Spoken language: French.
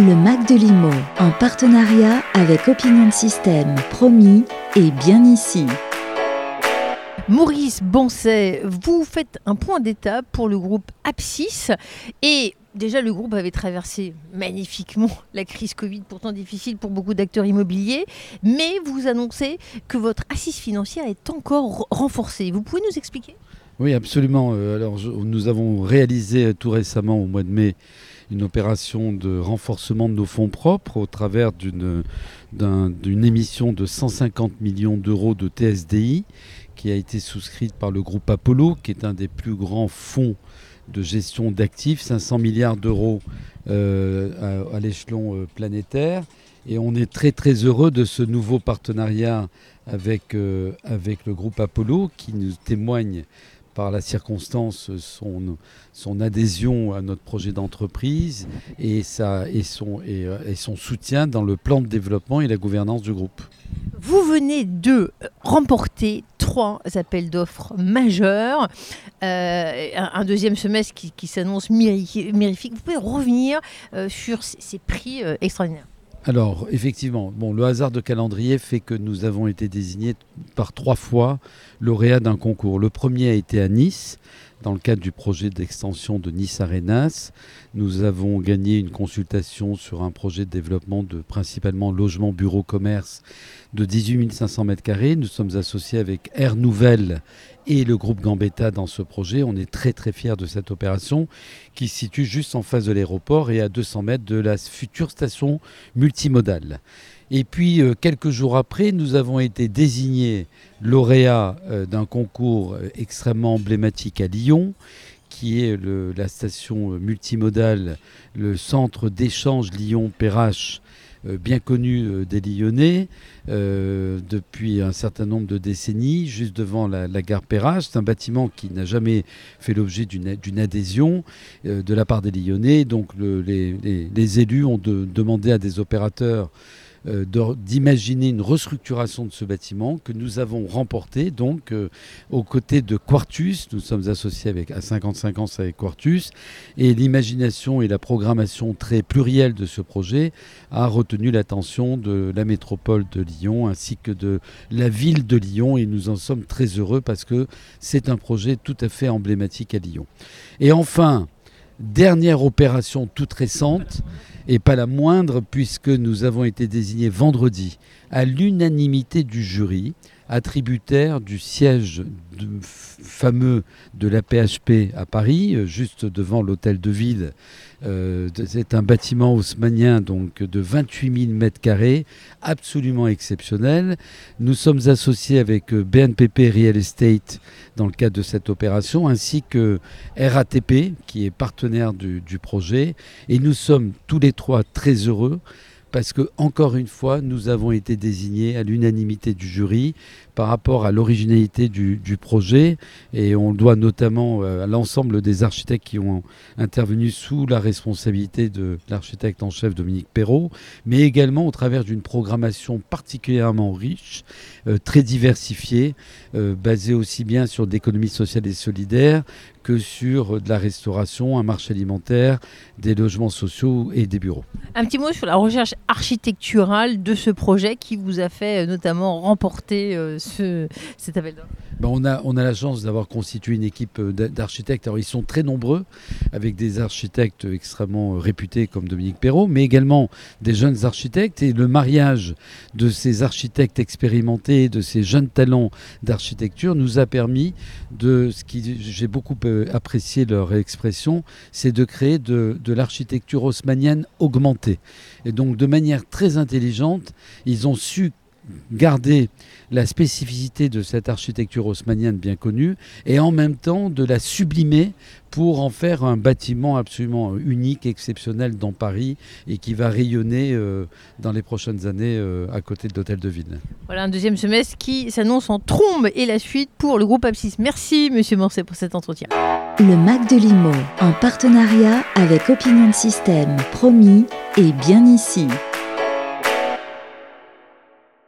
Le Mac de Limo, en partenariat avec Opinion System, promis et bien ici. Maurice Bonset, vous faites un point d'étape pour le groupe Apsis et Déjà, le groupe avait traversé magnifiquement la crise Covid, pourtant difficile pour beaucoup d'acteurs immobiliers, mais vous annoncez que votre assise financière est encore renforcée. Vous pouvez nous expliquer? Oui, absolument. Euh, alors, nous avons réalisé tout récemment, au mois de mai, une opération de renforcement de nos fonds propres au travers d'une émission de 150 millions d'euros de TSDI qui a été souscrite par le groupe Apollo, qui est un des plus grands fonds de gestion d'actifs, 500 milliards d'euros euh, à, l'échelon euh, planétaire. Et on est très très heureux de ce nouveau partenariat avec, euh, avec le groupe Apollo qui nous témoigne par la circonstance son, son adhésion à notre projet d'entreprise et, et, son, et, et son soutien dans le plan de développement et la gouvernance du groupe. Vous venez de remporter trois appels d'offres majeurs, euh, un, deuxième semestre qui, s'annonce mirifique. Vous pouvez revenir euh, sur ces, prix euh, extraordinaires alors, effectivement, bon, le hasard de calendrier fait que nous avons été désignés par trois fois lauréats d'un concours. Le premier a été à Nice, dans le cadre du projet d'extension de Nice Arenas. Nous avons gagné une consultation sur un projet de développement de principalement logement, bureau, commerce de 18 500 m2. Nous sommes associés avec Air Nouvelle et le groupe Gambetta dans ce projet. On est très très fiers de cette opération qui se situe juste en face de l'aéroport et à 200 mètres de la future station multimodale. Et puis, euh, quelques jours après, nous avons été désignés lauréats euh, d'un concours euh, extrêmement emblématique à Lyon, qui est la station multimodale, le centre d'échange Lyon-Perrache, bien connu des Lyonnais depuis un certain nombre de décennies, juste devant la, gare Perrache. C'est un bâtiment qui n'a jamais fait l'objet d'une adhésion de la part des Lyonnais. Donc les, élus ont demandé à des opérateurs d'imaginer une restructuration de ce bâtiment que nous avons remporté donc euh, aux côtés de Quartus. Nous sommes associés avec, à 55 ans avec Quartus et l'imagination et la programmation très plurielle de ce projet a retenu l'attention de la métropole de Lyon ainsi que de la ville de Lyon et nous en sommes très heureux parce que c'est un projet tout à fait emblématique à Lyon. Et enfin, dernière opération toute récente, et pas la moindre puisque nous avons été désignés vendredi à l'unanimité du jury attributaire du siège fameux de la PHP à Paris, euh, juste devant l'hôtel de ville. Euh, c'est un bâtiment haussmanien donc de 28 000 mètres carrés, absolument exceptionnel. Nous sommes associés avec euh, BNPP Real Estate dans le cadre de cette opération, ainsi que RATP qui est partenaire du projet. Et nous sommes tous les trois très heureux parce que, encore une fois, nous avons été désignés à l'unanimité du jury par rapport à l'originalité du, projet et on le doit notamment euh, à l'ensemble des architectes qui ont intervenu sous la responsabilité de l'architecte en chef Dominique Perrault, mais également au travers d'une programmation particulièrement riche, euh, très diversifiée, euh, basée aussi bien sur l'économie sociale et solidaire que sur de la restauration, un marché alimentaire, des logements sociaux et des bureaux. Un petit mot sur la recherche architecturale de ce projet qui vous a fait notamment remporter ce, cet appel ben, on, a, on a la chance d'avoir constitué une équipe euh, d'architectes. Alors ils sont très nombreux, avec des architectes extrêmement euh, réputés comme Dominique Perrault, mais également des jeunes architectes. Et le mariage de ces architectes expérimentés, de ces jeunes talents d'architecture, nous a permis de, ce qui j'ai beaucoup euh, apprécié leur expression, c'est de créer de, de l'architecture haussmanienne augmentée. Et donc de manière très intelligente, ils ont su garder la spécificité de cette architecture haussmannienne bien connue et en même temps de la sublimer pour en faire un bâtiment absolument unique, exceptionnel dans Paris et qui va rayonner euh, dans les prochaines années euh, à côté de l'hôtel de ville. Voilà un deuxième semestre qui s'annonce en trombe et la suite pour le groupe Apsis. Merci Monsieur Morset pour cet entretien. Le Mac de Limo en partenariat avec Opinion System, promis et bien ici.